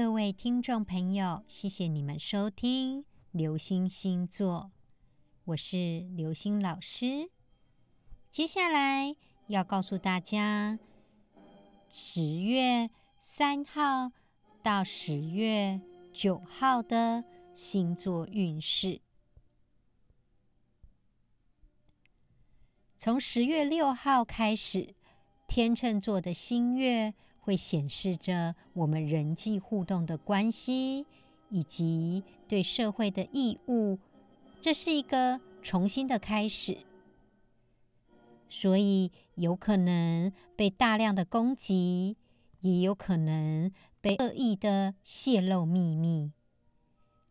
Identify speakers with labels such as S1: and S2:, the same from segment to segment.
S1: 各位听众朋友，谢谢你们收听流星星座，我是流星老师。接下来要告诉大家，十月三号到十月九号的星座运势。从十月六号开始，天秤座的新月。会显示着我们人际互动的关系，以及对社会的义务。这是一个重新的开始，所以有可能被大量的攻击，也有可能被恶意的泄露秘密。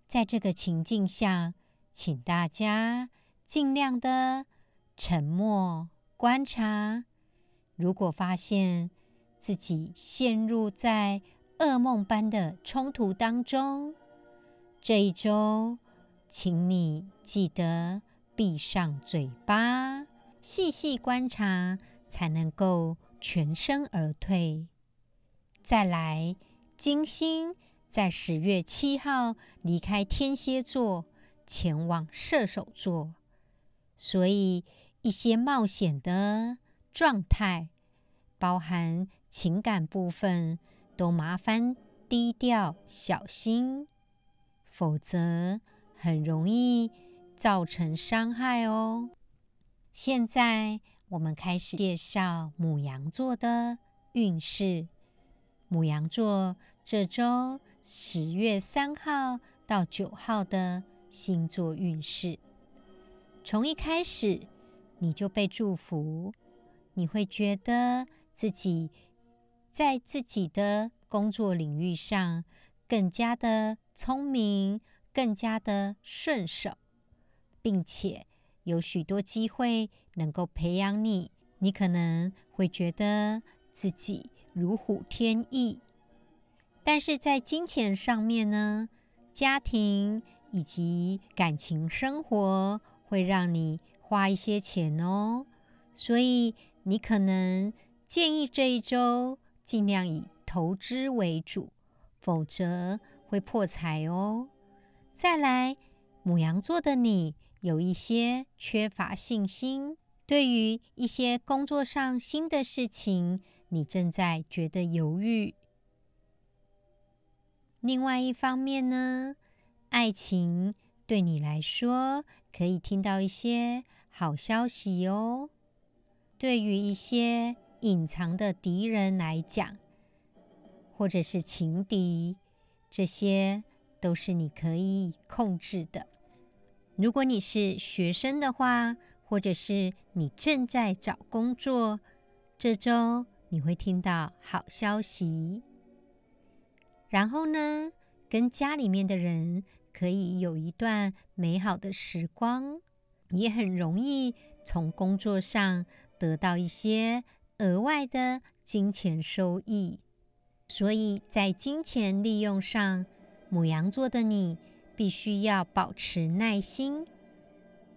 S1: 在这个情境下，请大家尽量的沉默观察。如果发现，自己陷入在噩梦般的冲突当中，这一周，请你记得闭上嘴巴，细细观察，才能够全身而退。再来，金星在十月七号离开天蝎座，前往射手座，所以一些冒险的状态，包含。情感部分都麻烦低调小心，否则很容易造成伤害哦。现在我们开始介绍母羊座的运势。母羊座这周十月三号到九号的星座运势，从一开始你就被祝福，你会觉得自己。在自己的工作领域上更加的聪明，更加的顺手，并且有许多机会能够培养你。你可能会觉得自己如虎添翼，但是在金钱上面呢，家庭以及感情生活会让你花一些钱哦。所以你可能建议这一周。尽量以投资为主，否则会破财哦。再来，母羊座的你有一些缺乏信心，对于一些工作上新的事情，你正在觉得犹豫。另外一方面呢，爱情对你来说可以听到一些好消息哦。对于一些。隐藏的敌人来讲，或者是情敌，这些都是你可以控制的。如果你是学生的话，或者是你正在找工作，这周你会听到好消息。然后呢，跟家里面的人可以有一段美好的时光，也很容易从工作上得到一些。额外的金钱收益，所以在金钱利用上，母羊座的你必须要保持耐心，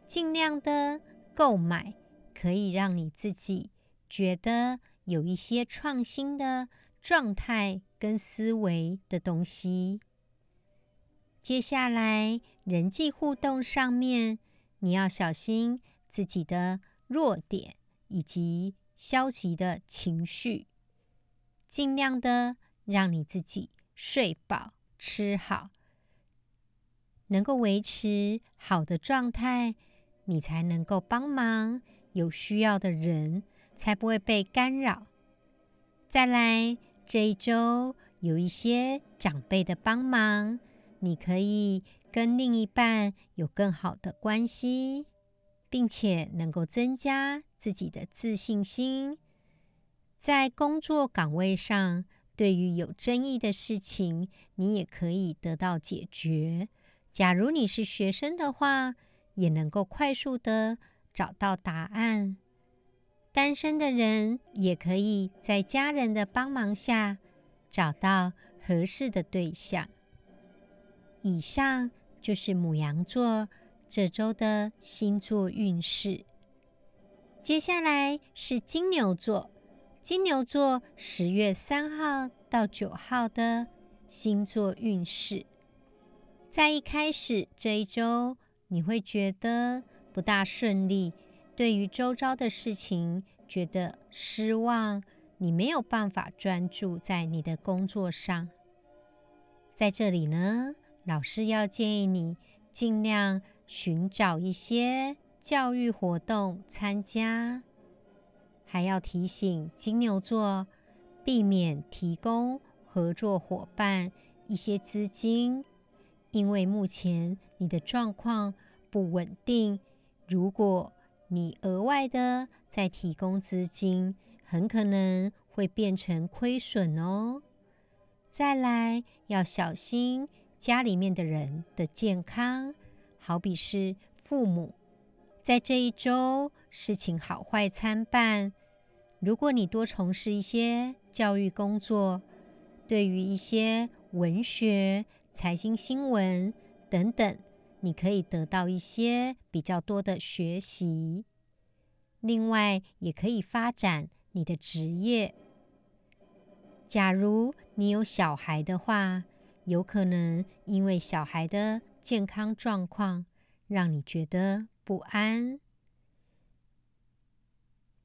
S1: 尽量的购买可以让你自己觉得有一些创新的状态跟思维的东西。接下来人际互动上面，你要小心自己的弱点以及。消极的情绪，尽量的让你自己睡饱、吃好，能够维持好的状态，你才能够帮忙有需要的人，才不会被干扰。再来，这一周有一些长辈的帮忙，你可以跟另一半有更好的关系。并且能够增加自己的自信心，在工作岗位上，对于有争议的事情，你也可以得到解决。假如你是学生的话，也能够快速的找到答案。单身的人也可以在家人的帮忙下找到合适的对象。以上就是母羊座。这周的星座运势，接下来是金牛座。金牛座十月三号到九号的星座运势。在一开始这一周，你会觉得不大顺利，对于周遭的事情觉得失望，你没有办法专注在你的工作上。在这里呢，老师要建议你尽量寻找一些教育活动参加，还要提醒金牛座避免提供合作伙伴一些资金。因为目前你的状况不稳定，如果你额外的再提供资金，很可能会变成亏损哦。再来要小心家里面的人的健康，好比是父母，在这一周事情好坏参半。如果你多从事一些教育工作，对于一些文学。财经新闻等等，你可以得到一些比较多的学习。另外，也可以发展你的职业。假如你有小孩的话，有可能因为小孩的健康状况让你觉得不安。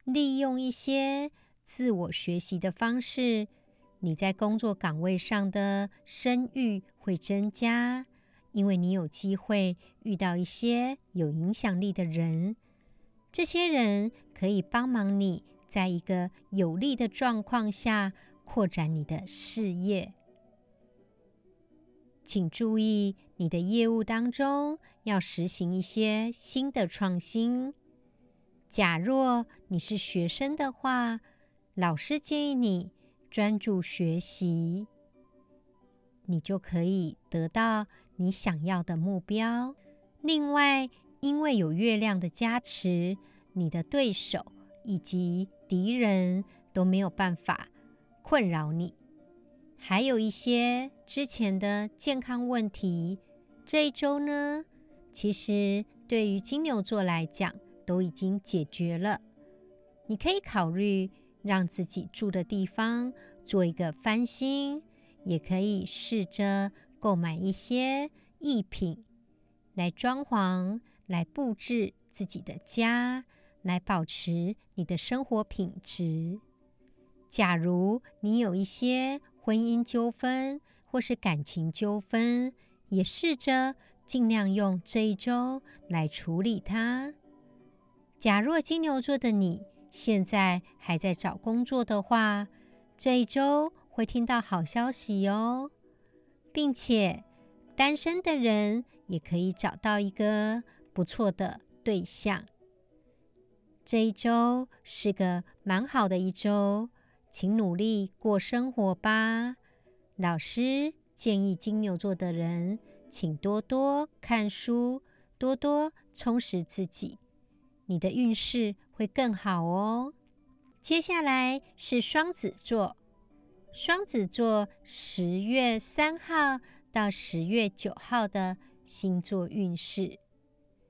S1: 利用一些自我学习的方式。你在工作岗位上的声誉会增加，因为你有机会遇到一些有影响力的人，这些人可以帮忙你在一个有利的状况下扩展你的事业。请注意，你的业务当中要实行一些新的创新。假若你是学生的话，老师建议你。专注学习，你就可以得到你想要的目标。另外，因为有月亮的加持，你的对手以及敌人都没有办法困扰你。还有一些之前的健康问题，这一周呢，其实对于金牛座来讲都已经解决了。你可以考虑。让自己住的地方做一个翻新，也可以试着购买一些艺品来装潢、来布置自己的家，来保持你的生活品质。假如你有一些婚姻纠纷或是感情纠纷，也试着尽量用这一周来处理它。假若金牛座的你，现在还在找工作的话，这一周会听到好消息哦，并且单身的人也可以找到一个不错的对象。这一周是个蛮好的一周，请努力过生活吧。老师建议金牛座的人，请多多看书，多多充实自己。你的运势会更好哦。接下来是双子座，双子座十月三号到十月九号的星座运势，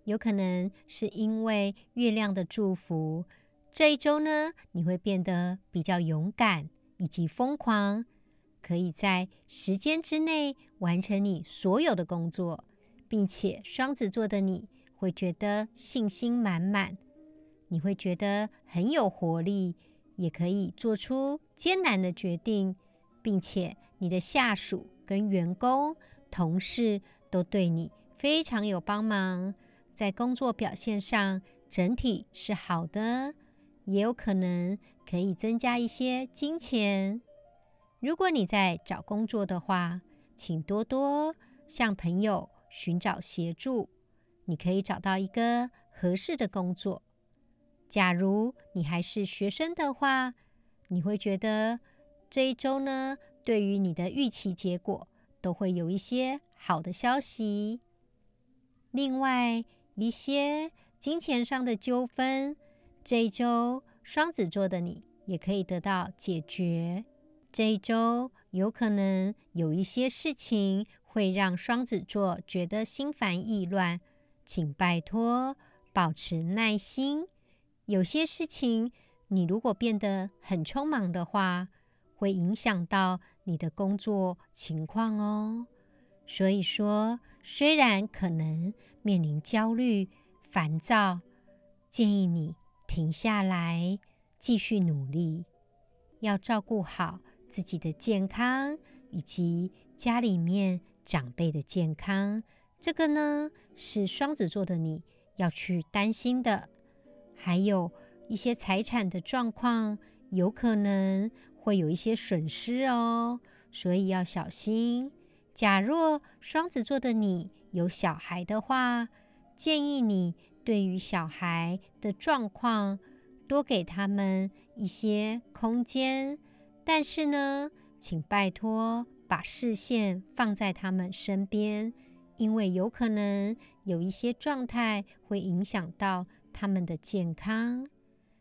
S1: 有可能是因为月亮的祝福，这一周呢，你会变得比较勇敢以及疯狂，可以在时间之内完成你所有的工作，并且双子座的你。会觉得信心满满，你会觉得很有活力，也可以做出艰难的决定，并且你的下属、跟员工、同事都对你非常有帮忙，在工作表现上整体是好的，也有可能可以增加一些金钱。如果你在找工作的话，请多多向朋友寻找协助。你可以找到一个合适的工作。假如你还是学生的话，你会觉得这一周呢，对于你的预期结果都会有一些好的消息。另外，一些金钱上的纠纷，这一周双子座的你也可以得到解决。这一周有可能有一些事情会让双子座觉得心烦意乱。请拜托保持耐心。有些事情，你如果变得很匆忙的话，会影响到你的工作情况哦。所以说，虽然可能面临焦虑、烦躁，建议你停下来，继续努力，要照顾好自己的健康以及家里面长辈的健康。这个呢，是双子座的你要去担心的。还有一些财产的状况，有可能会有一些损失哦，所以要小心。假若双子座的你有小孩的话，建议你对于小孩的状况多给他们一些空间，但是呢，请拜托把视线放在他们身边，因为有可能有一些状态会影响到他们的健康，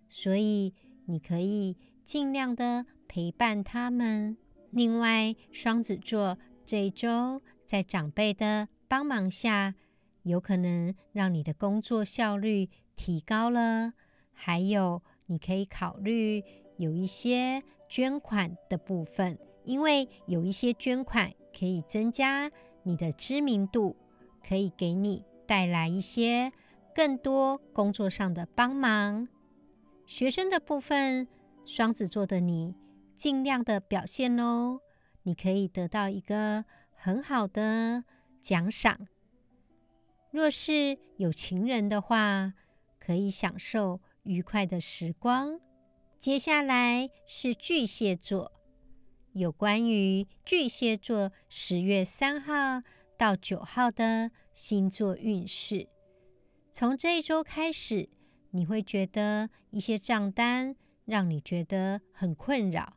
S1: 所以你可以尽量的陪伴他们。另外，双子座。这一周，在长辈的帮忙下，有可能让你的工作效率提高了。还有，你可以考虑有一些捐款的部分，因为有一些捐款可以增加你的知名度，可以给你带来一些更多工作上的帮忙。学生的部分，双子座的你，尽量的表现哦。你可以得到一个很好的奖赏。若是有情人的话，可以享受愉快的时光。接下来是巨蟹座，有关于巨蟹座十月三号到九号的星座运势。从这一周开始，你会觉得一些账单让你觉得很困扰，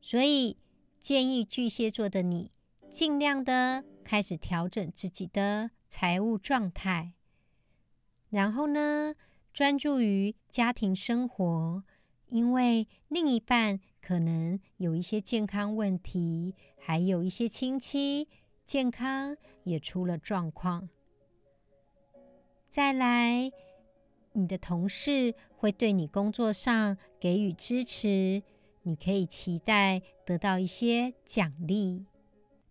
S1: 所以。建议巨蟹座的你尽量的开始调整自己的财务状态，然后呢，专注于家庭生活，因为另一半可能有一些健康问题，还有一些亲戚健康也出了状况。再来，你的同事会对你工作上给予支持。你可以期待得到一些奖励。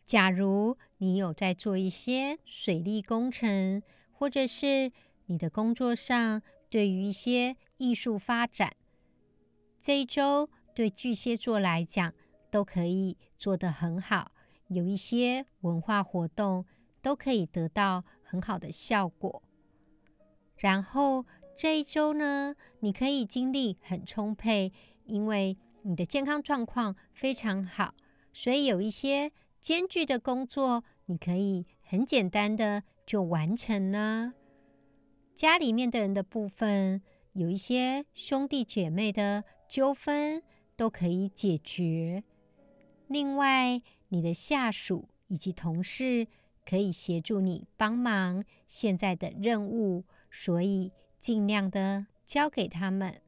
S1: 假如你有在做一些水利工程，或者是你的工作上对于一些艺术发展，这一周对巨蟹座来讲都可以做得很好。有一些文化活动都可以得到很好的效果。然后这一周呢，你可以精力很充沛，因为。你的健康状况非常好，所以有一些艰巨的工作，你可以很简单的就完成了。家里面的人的部分，有一些兄弟姐妹的纠纷都可以解决。另外，你的下属以及同事可以协助你帮忙现在的任务，所以尽量的交给他们。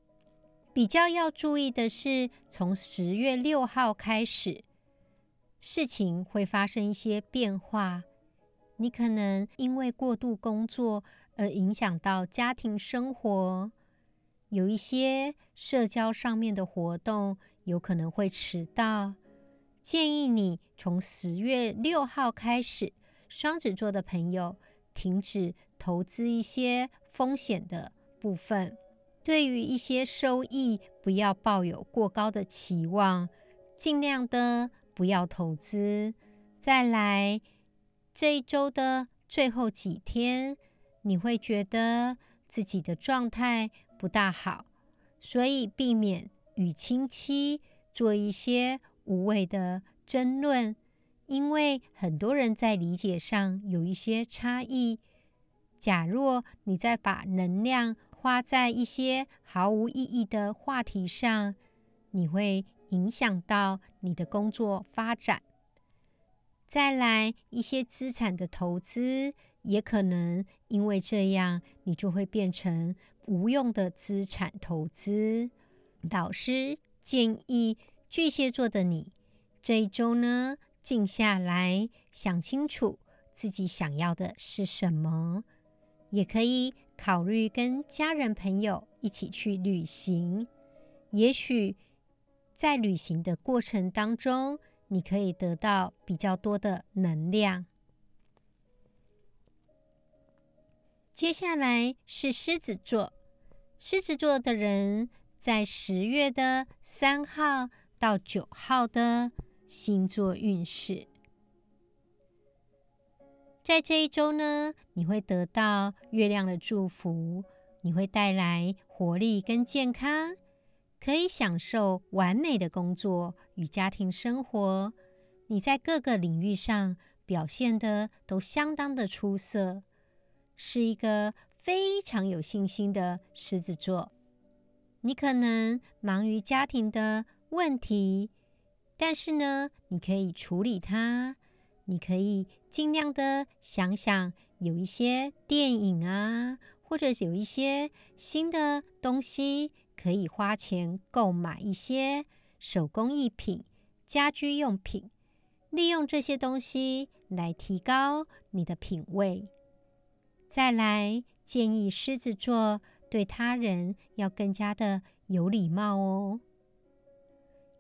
S1: 比较要注意的是，从十月六号开始，事情会发生一些变化。你可能因为过度工作而影响到家庭生活，有一些社交上面的活动有可能会迟到。建议你从十月六号开始，双子座的朋友停止投资一些风险的部分。对于一些收益，不要抱有过高的期望，尽量的不要投资。再来，这一周的最后几天，你会觉得自己的状态不大好，所以避免与亲戚做一些无谓的争论，因为很多人在理解上有一些差异。假若你再把能量，花在一些毫无意义的话题上，你会影响到你的工作发展。再来，一些资产的投资也可能因为这样，你就会变成无用的资产投资。导师建议巨蟹座的你这一周呢，静下来想清楚自己想要的是什么，也可以。考虑跟家人朋友一起去旅行，也许在旅行的过程当中，你可以得到比较多的能量。接下来是狮子座，狮子座的人在十月的三号到九号的星座运势，在这一周呢，你会得到月亮的祝福，你会带来活力跟健康。可以享受完美的工作与家庭生活，你在各个领域上表现的都相当的出色，是一个非常有信心的狮子座。你可能忙于家庭的问题，但是呢，你可以处理它。你可以尽量的想想，有一些电影啊，或者有一些新的东西。可以花钱购买一些手工艺品、家居用品，利用这些东西来提高你的品味。再来建议狮子座对他人要更加的有礼貌哦，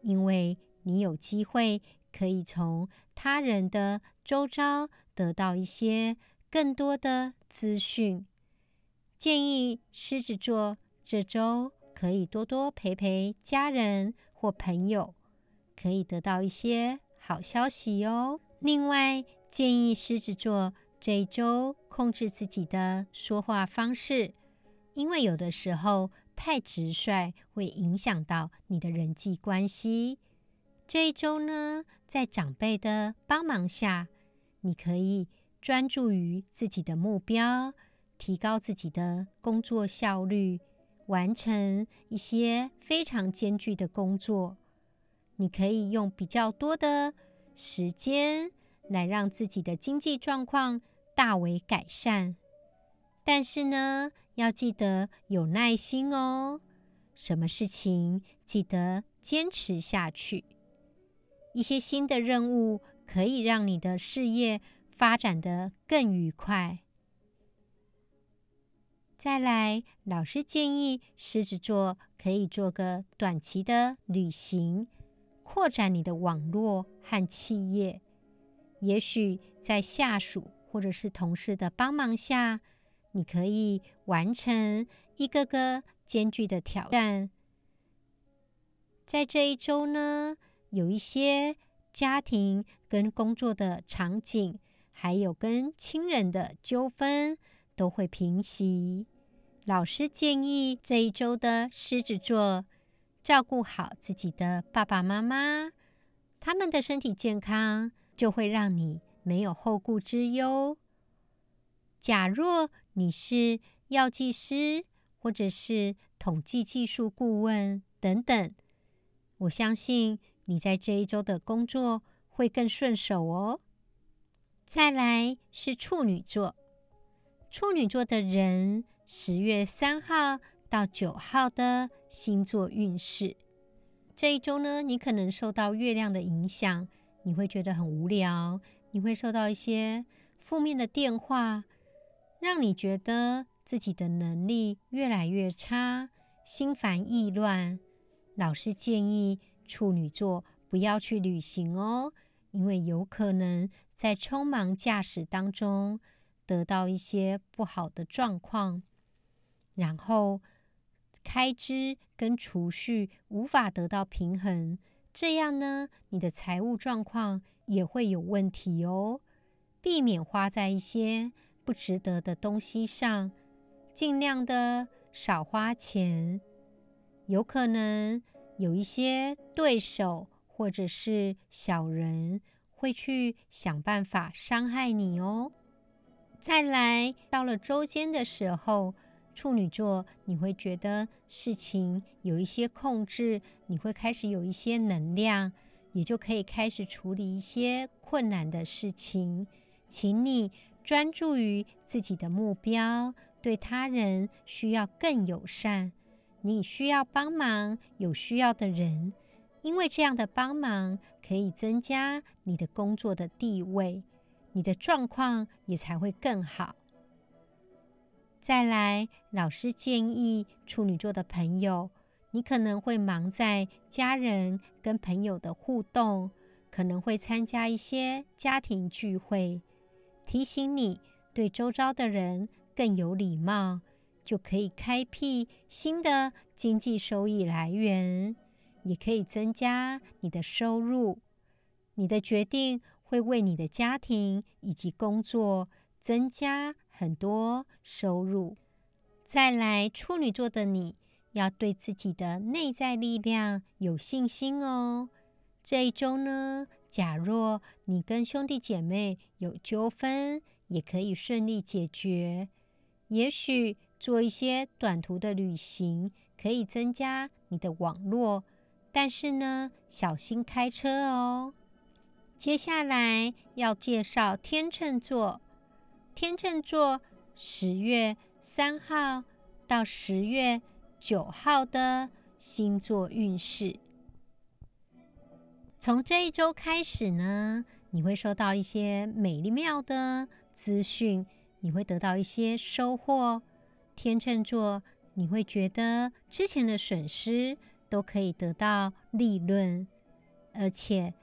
S1: 因为你有机会可以从他人的周遭得到一些更多的资讯。建议狮子座这周。可以多多陪陪家人或朋友，可以得到一些好消息哦。另外，建议狮子座这一周控制自己的说话方式，因为有的时候太直率会影响到你的人际关系。这一周呢，在长辈的帮忙下，你可以专注于自己的目标，提高自己的工作效率。完成一些非常艰巨的工作，你可以用比较多的时间来让自己的经济状况大为改善。但是呢，要记得有耐心哦。什么事情记得坚持下去。一些新的任务可以让你的事业发展的更愉快。再来，老师建议狮子座可以做个短期的旅行，扩展你的网络和企业。也许在下属或者是同事的帮忙下，你可以完成一个个艰巨的挑战。在这一周呢，有一些家庭跟工作的场景，还有跟亲人的纠纷。都会平息。老师建议这一周的狮子座照顾好自己的爸爸妈妈，他们的身体健康就会让你没有后顾之忧。假若你是药剂师或者是统计技术顾问等等，我相信你在这一周的工作会更顺手哦。再来是处女座。处女座的人，十月三号到九号的星座运势，这一周呢，你可能受到月亮的影响，你会觉得很无聊，你会受到一些负面的电话，让你觉得自己的能力越来越差，心烦意乱。老师建议处女座不要去旅行哦，因为有可能在匆忙驾驶当中。得到一些不好的状况，然后开支跟储蓄无法得到平衡，这样呢，你的财务状况也会有问题哦。避免花在一些不值得的东西上，尽量的少花钱。有可能有一些对手或者是小人会去想办法伤害你哦。再来到了周间的时候，处女座你会觉得事情有一些控制，你会开始有一些能量，也就可以开始处理一些困难的事情。请你专注于自己的目标，对他人需要更友善。你需要帮忙有需要的人，因为这样的帮忙可以增加你的工作的地位。你的状况也才会更好。再来，老师建议处女座的朋友，你可能会忙在家人跟朋友的互动，可能会参加一些家庭聚会，提醒你对周遭的人更有礼貌，就可以开辟新的经济收益来源，也可以增加你的收入。你的决定会为你的家庭以及工作增加很多收入。再来，处女座的你要对自己的内在力量有信心哦。这一周呢，假若你跟兄弟姐妹有纠纷，也可以顺利解决。也许做一些短途的旅行，可以增加你的网络，但是呢，小心开车哦。接下来要介绍天秤座，天秤座十月三号到十月九号的星座运势。从这一周开始呢，你会收到一些美丽妙的资讯，你会得到一些收获。天秤座，你会觉得之前的损失都可以得到利润，而且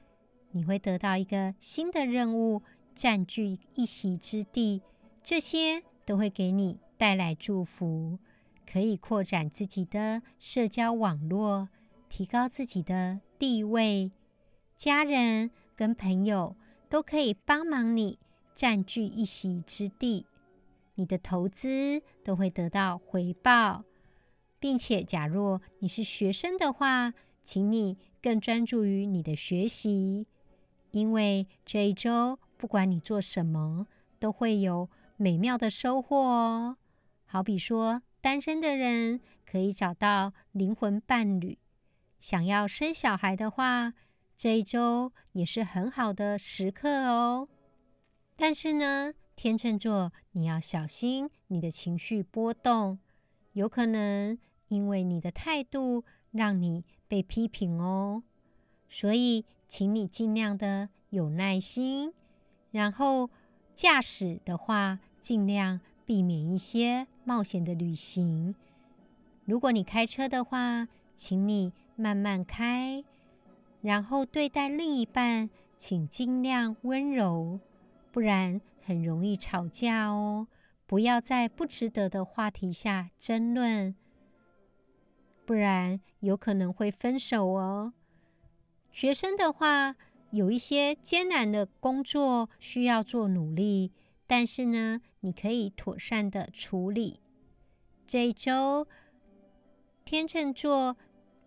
S1: 你会得到一个新的任务，占据一席之地，这些都会给你带来祝福，可以扩展自己的社交网络，提高自己的地位。家人跟朋友都可以帮忙你占据一席之地，你的投资都会得到回报，并且，假若你是学生的话，请你更专注于你的学习，因为这一周不管你做什么，都会有美妙的收获哦。好比说，单身的人可以找到灵魂伴侣，想要生小孩的话。这一周也是很好的时刻哦，但是呢，天秤座你要小心你的情绪波动，有可能因为你的态度让你被批评哦。所以，请你尽量的有耐心，然后驾驶的话，尽量避免一些冒险的旅行。如果你开车的话，请你慢慢开。然后对待另一半，请尽量温柔，不然很容易吵架哦。不要在不值得的话题下争论，不然有可能会分手哦。学生的话，有一些艰难的工作需要做努力，但是呢，你可以妥善的处理。这一周，天秤座。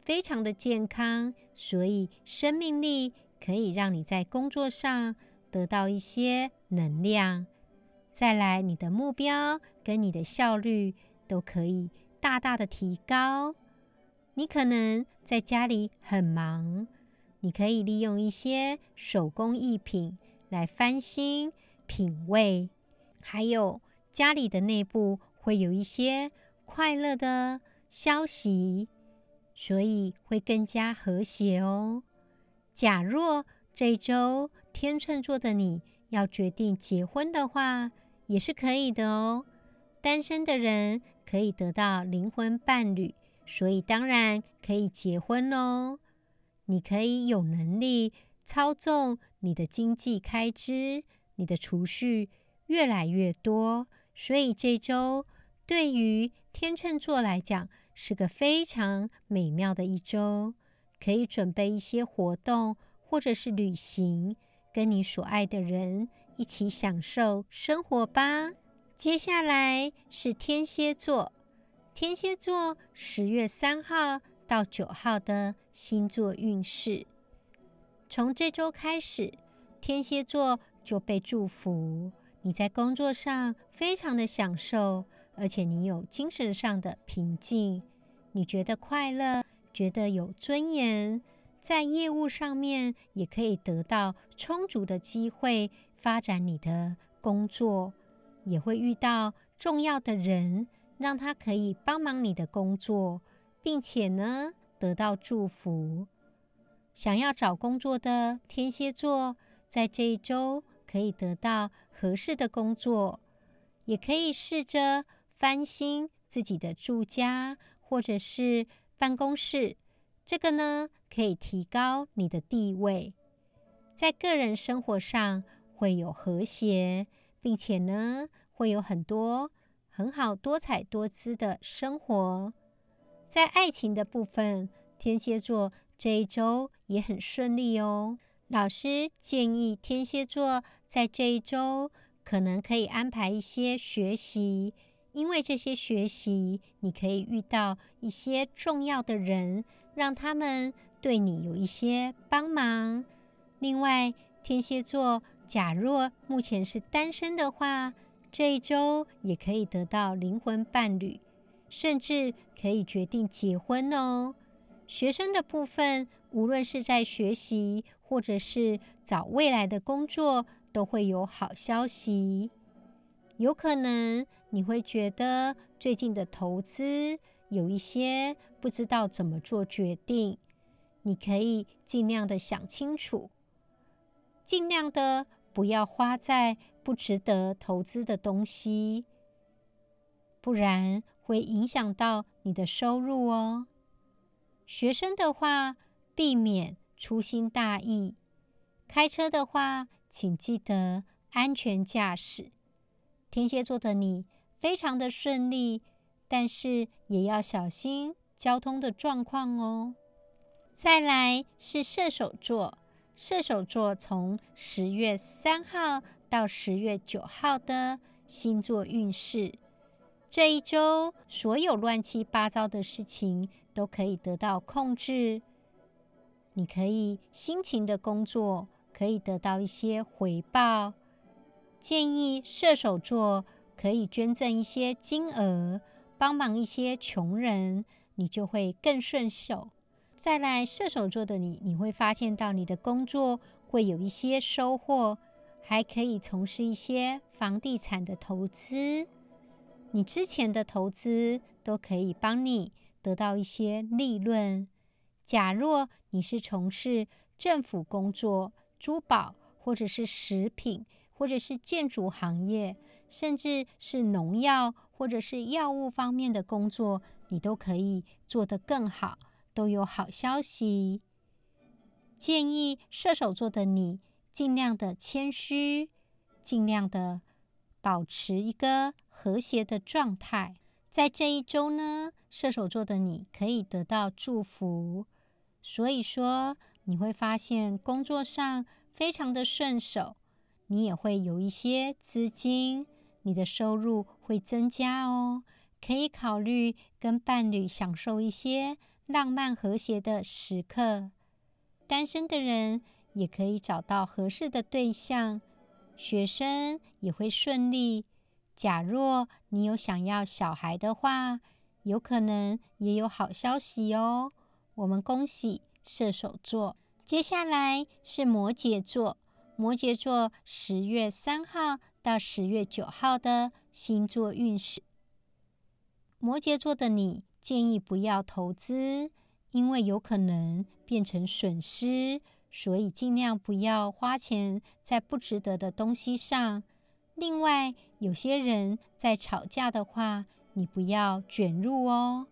S1: 非常的健康，所以生命力可以让你在工作上得到一些能量。再来，你的目标跟你的效率都可以大大的提高。你可能在家里很忙，你可以利用一些手工艺品来翻新品味，还有家里的内部会有一些快乐的消息。所以会更加和谐哦。假若这周天秤座的你要决定结婚的话，也是可以的哦。单身的人可以得到灵魂伴侣，所以当然可以结婚哦。你可以有能力操纵你的经济开支，你的储蓄越来越多。所以这周对于天秤座来讲，是个非常美妙的一周，可以准备一些活动或者是旅行，跟你所爱的人一起享受生活吧。接下来是天蝎座，天蝎座十月三号到九号的星座运势。从这周开始，天蝎座就被祝福，你在工作上非常的享受。而且你有精神上的平静，你觉得快乐，觉得有尊严，在业务上面也可以得到充足的机会发展你的工作，也会遇到重要的人，让他可以帮忙你的工作，并且呢得到祝福。想要找工作的天蝎座，在这一周可以得到合适的工作，也可以试着。翻新自己的住家或者是办公室，这个呢可以提高你的地位。在个人生活上会有和谐，并且呢，会有很多很好、多彩多姿的生活。在爱情的部分，天蝎座这一周也很顺利哦。老师建议天蝎座在这一周可能可以安排一些学习。因为这些学习，你可以遇到一些重要的人，让他们对你有一些帮忙。另外，天蝎座，假若目前是单身的话，这一周也可以得到灵魂伴侣，甚至可以决定结婚哦。学生的部分，无论是在学习或者是找未来的工作，都会有好消息。有可能你会觉得最近的投资有一些不知道怎么做决定，你可以尽量的想清楚，尽量的不要花在不值得投资的东西，不然会影响到你的收入哦。学生的话，避免粗心大意；开车的话，请记得安全驾驶。天蝎座的你非常的顺利，但是也要小心交通的状况哦。再来是射手座，射手座从十月三号到十月九号的星座运势，这一周所有乱七八糟的事情都可以得到控制。你可以辛勤的工作，可以得到一些回报。建议射手座可以捐赠一些金额，帮忙一些穷人，你就会更顺手。再来，射手座的你，你会发现到你的工作会有一些收获，还可以从事一些房地产的投资。你之前的投资都可以帮你得到一些利润。假若你是从事政府工作、珠宝或者是食品。或者是建筑行业，甚至是农药或者是药物方面的工作，你都可以做得更好，都有好消息。建议射手座的你尽量的谦虚，尽量的保持一个和谐的状态。在这一周呢，射手座的你可以得到祝福，所以说你会发现工作上非常的顺手。你也会有一些资金，你的收入会增加哦。可以考虑跟伴侣享受一些浪漫和谐的时刻。单身的人也可以找到合适的对象，学生也会顺利。假若你有想要小孩的话，有可能也有好消息哦。我们恭喜射手座。接下来是摩羯座。摩羯座十月三号到十月九号的星座运势。摩羯座的你建议不要投资，因为有可能变成损失，所以尽量不要花钱在不值得的东西上。另外，有些人在吵架的话，你不要卷入哦，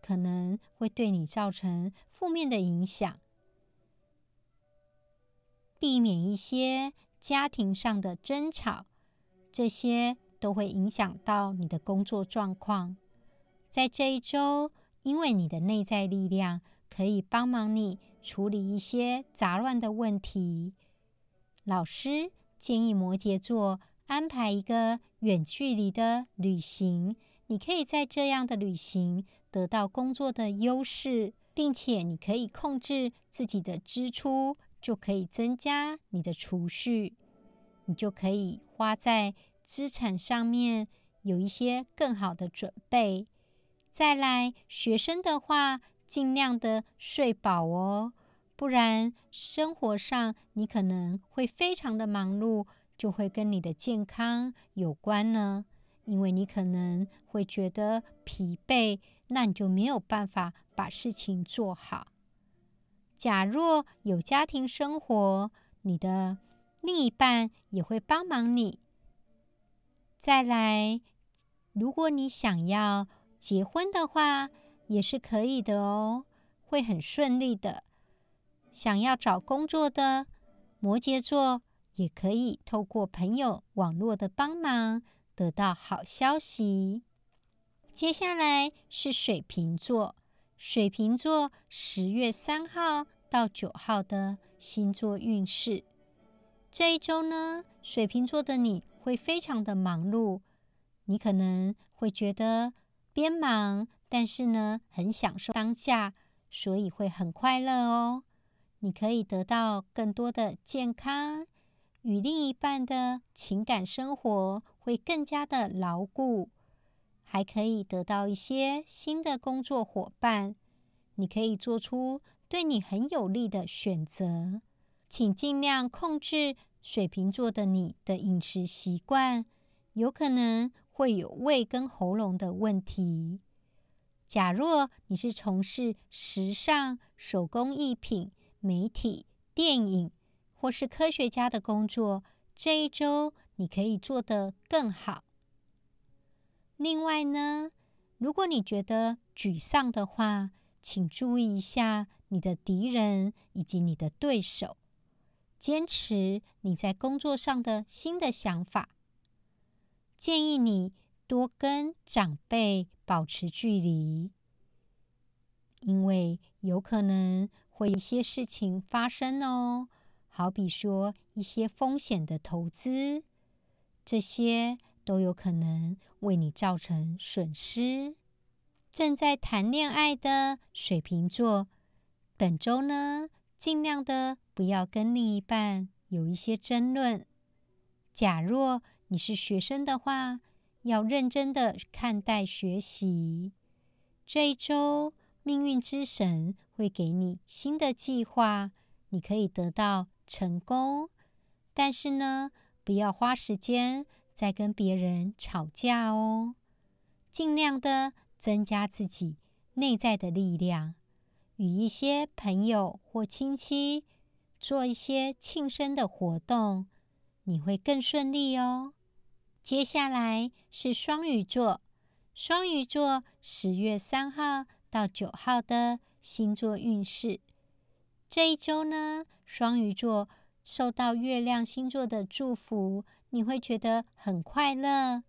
S1: 可能会对你造成负面的影响。避免一些家庭上的争吵，这些都会影响到你的工作状况。在这一周，因为你的内在力量可以帮忙你处理一些杂乱的问题。老师建议摩羯座安排一个远距离的旅行，你可以在这样的旅行得到工作的优势，并且你可以控制自己的支出。就可以增加你的储蓄，你就可以花在资产上面，有一些更好的准备。再来，学生的话，尽量的睡饱哦，不然生活上你可能会非常的忙碌，就会跟你的健康有关呢。因为你可能会觉得疲惫，那你就没有办法把事情做好。假若有家庭生活，你的另一半也会帮忙你。再来，如果你想要结婚的话，也是可以的哦，会很顺利的。想要找工作的，摩羯座也可以透过朋友网络的帮忙得到好消息。接下来是水瓶座，水瓶座十月三号到九号的星座运势。这一周呢，水瓶座的你会非常的忙碌，你可能会觉得边忙，但是呢，很享受当下，所以会很快乐哦。你可以得到更多的健康，与另一半的情感生活会更加的牢固，还可以得到一些新的工作伙伴。你可以做出对你很有利的选择，请尽量控制水瓶座的你的饮食习惯，有可能会有胃跟喉咙的问题。假若你是从事时尚、手工艺品，媒体、电影或是科学家的工作，这一周你可以做得更好。另外呢，如果你觉得沮丧的话，请注意一下你的敌人以及你的对手，坚持你在工作上的新的想法。建议你多跟长辈保持距离，因为有可能。会有一些事情发生哦，好比说一些风险的投资，这些都有可能为你造成损失。正在谈恋爱的水瓶座，本周呢，尽量的不要跟另一半有一些争论。假若你是学生的话，要认真的看待学习。这一周。命运之神会给你新的计划，你可以得到成功。但是呢，不要花时间在跟别人吵架哦，尽量的增加自己内在的力量，与一些朋友或亲戚做一些庆生的活动，你会更顺利哦。接下来是双鱼座，双鱼座十月三号。到九号的星座运势，这一周呢，双鱼座受到月亮星座的祝福，你会觉得很快乐，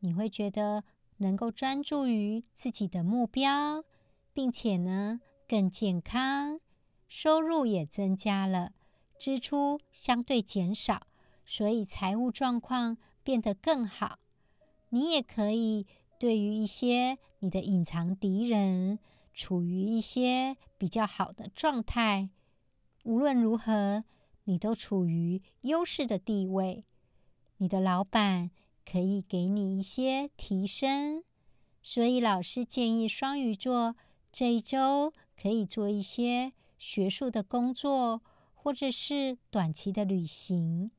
S1: 你会觉得能够专注于自己的目标，并且呢更健康，收入也增加了，支出相对减少，所以财务状况变得更好。你也可以。对于一些你的隐藏敌人，处于一些比较好的状态，无论如何，你都处于优势的地位。你的老板可以给你一些提升，所以老师建议双鱼座这一周可以做一些学术的工作，或者是短期的旅行，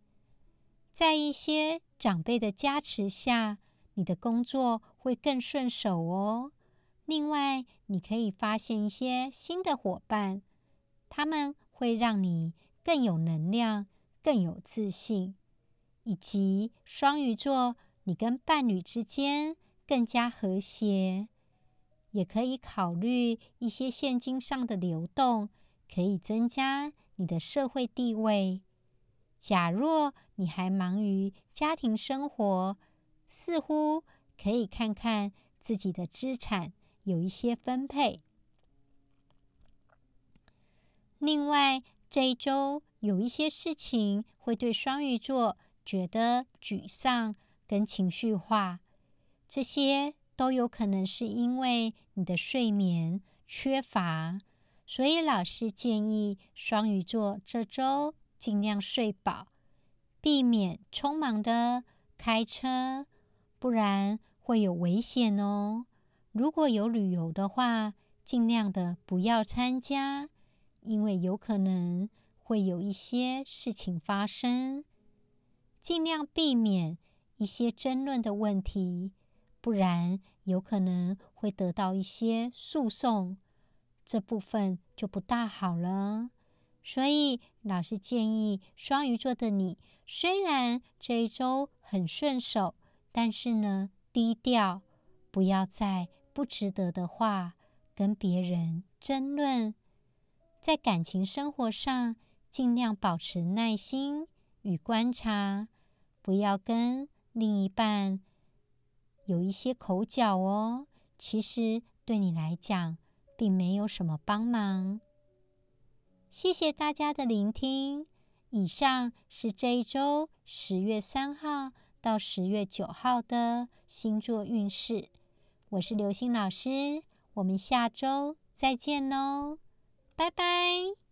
S1: 在一些长辈的加持下。你的工作会更顺手哦。另外，你可以发现一些新的伙伴，他们会让你更有能量、更有自信。以及双鱼座，你跟伴侣之间更加和谐。也可以考虑一些现金上的流动，可以增加你的社会地位。假若你还忙于家庭生活，似乎可以看看自己的资产有一些分配。另外，这一周有一些事情会对双鱼座觉得沮丧跟情绪化，这些都有可能是因为你的睡眠缺乏。所以，老师建议双鱼座这周尽量睡饱，避免匆忙的开车。不然会有危险哦。如果有旅游的话，尽量的不要参加，因为有可能会有一些事情发生。尽量避免一些争论的问题，不然有可能会得到一些诉讼，这部分就不大好了。所以老师建议双鱼座的你，虽然这一周很顺手。但是呢，低调，不要在不值得的话跟别人争论。在感情生活上，尽量保持耐心与观察，不要跟另一半有一些口角哦。其实对你来讲，并没有什么帮忙。谢谢大家的聆听。以上是这一周十月三号到十月九号的星座运势。我是刘星老师，我们下周再见喽，拜拜。